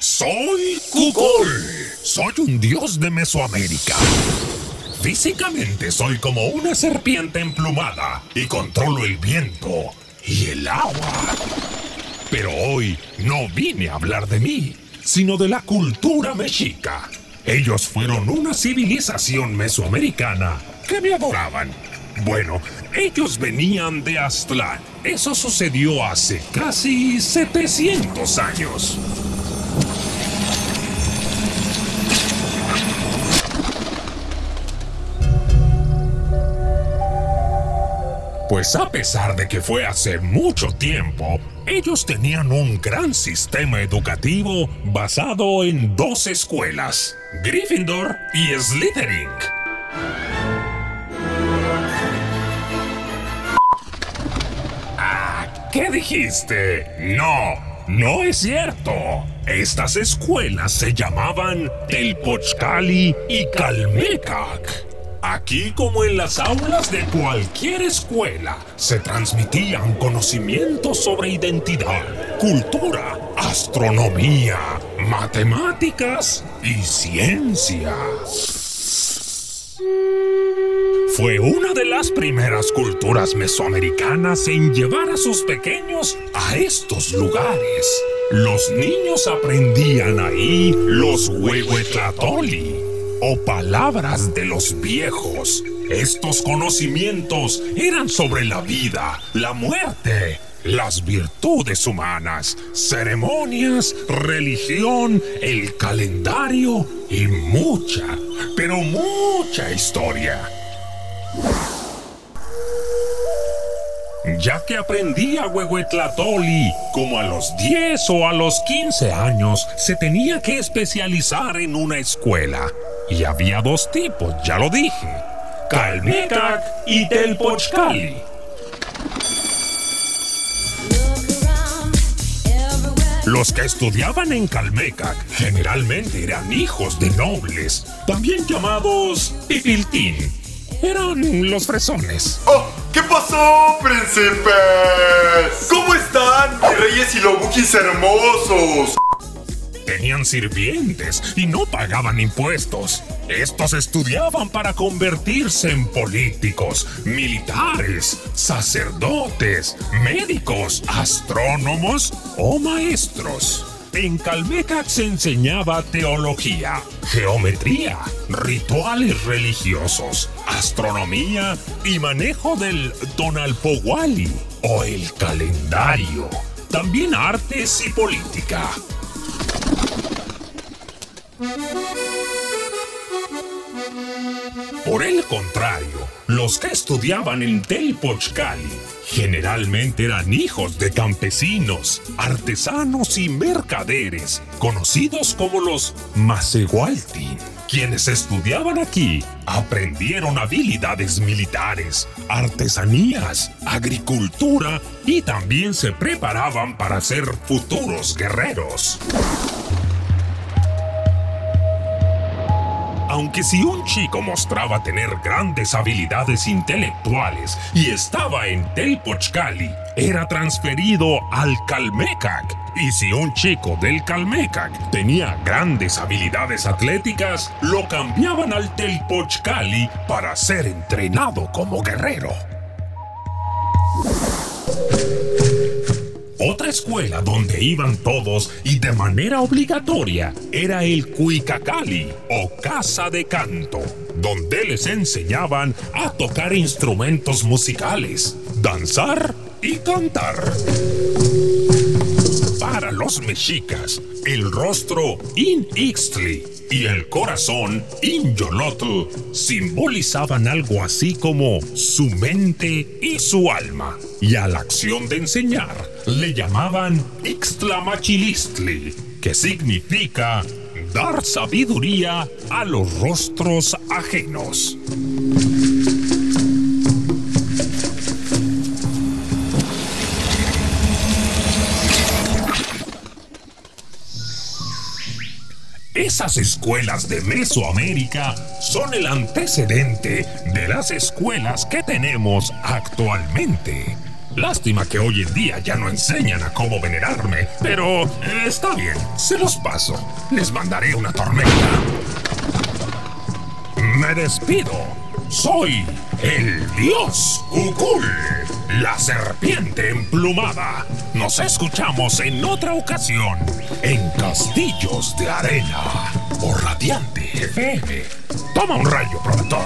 Soy Kukul. Soy un dios de Mesoamérica. Físicamente soy como una serpiente emplumada y controlo el viento y el agua. Pero hoy no vine a hablar de mí, sino de la cultura mexica. Ellos fueron una civilización mesoamericana que me adoraban. Bueno, ellos venían de Aztlán. Eso sucedió hace casi 700 años. Pues a pesar de que fue hace mucho tiempo, ellos tenían un gran sistema educativo basado en dos escuelas, Gryffindor y Slytherin. Ah, ¿qué dijiste? No, no es cierto. Estas escuelas se llamaban Telpochcali y Calmecac. Aquí como en las aulas de cualquier escuela, se transmitían conocimientos sobre identidad, cultura, astronomía, matemáticas y ciencia. Fue una de las primeras culturas mesoamericanas en llevar a sus pequeños a estos lugares. Los niños aprendían ahí los huehuetlatoli, o palabras de los viejos. Estos conocimientos eran sobre la vida, la muerte, las virtudes humanas, ceremonias, religión, el calendario y mucha, pero mucha historia. Ya que aprendí a Huehuetlatoli como a los 10 o a los 15 años, se tenía que especializar en una escuela. Y había dos tipos, ya lo dije. Calmecac y Telpochcali. Los que estudiaban en Calmecac generalmente eran hijos de nobles, también llamados Pipiltín. Eran los fresones. ¡Oh! ¿Qué pasó, príncipes? ¿Cómo están, reyes y lobukis hermosos? Tenían sirvientes y no pagaban impuestos. Estos estudiaban para convertirse en políticos, militares, sacerdotes, médicos, astrónomos o maestros. En Calmecac se enseñaba teología, geometría, rituales religiosos, astronomía y manejo del Tonalpohuali o el calendario. También artes y política. Por el contrario, los que estudiaban en Telpochcali generalmente eran hijos de campesinos, artesanos y mercaderes, conocidos como los Macehualtin. Quienes estudiaban aquí aprendieron habilidades militares, artesanías, agricultura y también se preparaban para ser futuros guerreros. Aunque si un chico mostraba tener grandes habilidades intelectuales y estaba en Telpochcali, era transferido al Calmecac. Y si un chico del Calmecac tenía grandes habilidades atléticas, lo cambiaban al Telpochcali para ser entrenado como guerrero. Otra escuela donde iban todos y de manera obligatoria era el Cuicacali o Casa de Canto, donde les enseñaban a tocar instrumentos musicales, danzar y cantar. Para los mexicas, el rostro In Ixtli y el corazón Inyolotl simbolizaban algo así como su mente y su alma. Y a la acción de enseñar le llamaban Ixtlamachilistli, que significa dar sabiduría a los rostros ajenos. Esas escuelas de Mesoamérica son el antecedente de las escuelas que tenemos actualmente. Lástima que hoy en día ya no enseñan a cómo venerarme, pero eh, está bien, se los paso. Les mandaré una tormenta. Me despido. Soy el dios Kukul, la serpiente emplumada. Nos escuchamos en otra ocasión en Castillos de Arena o Radiante FM. Toma un rayo, protector.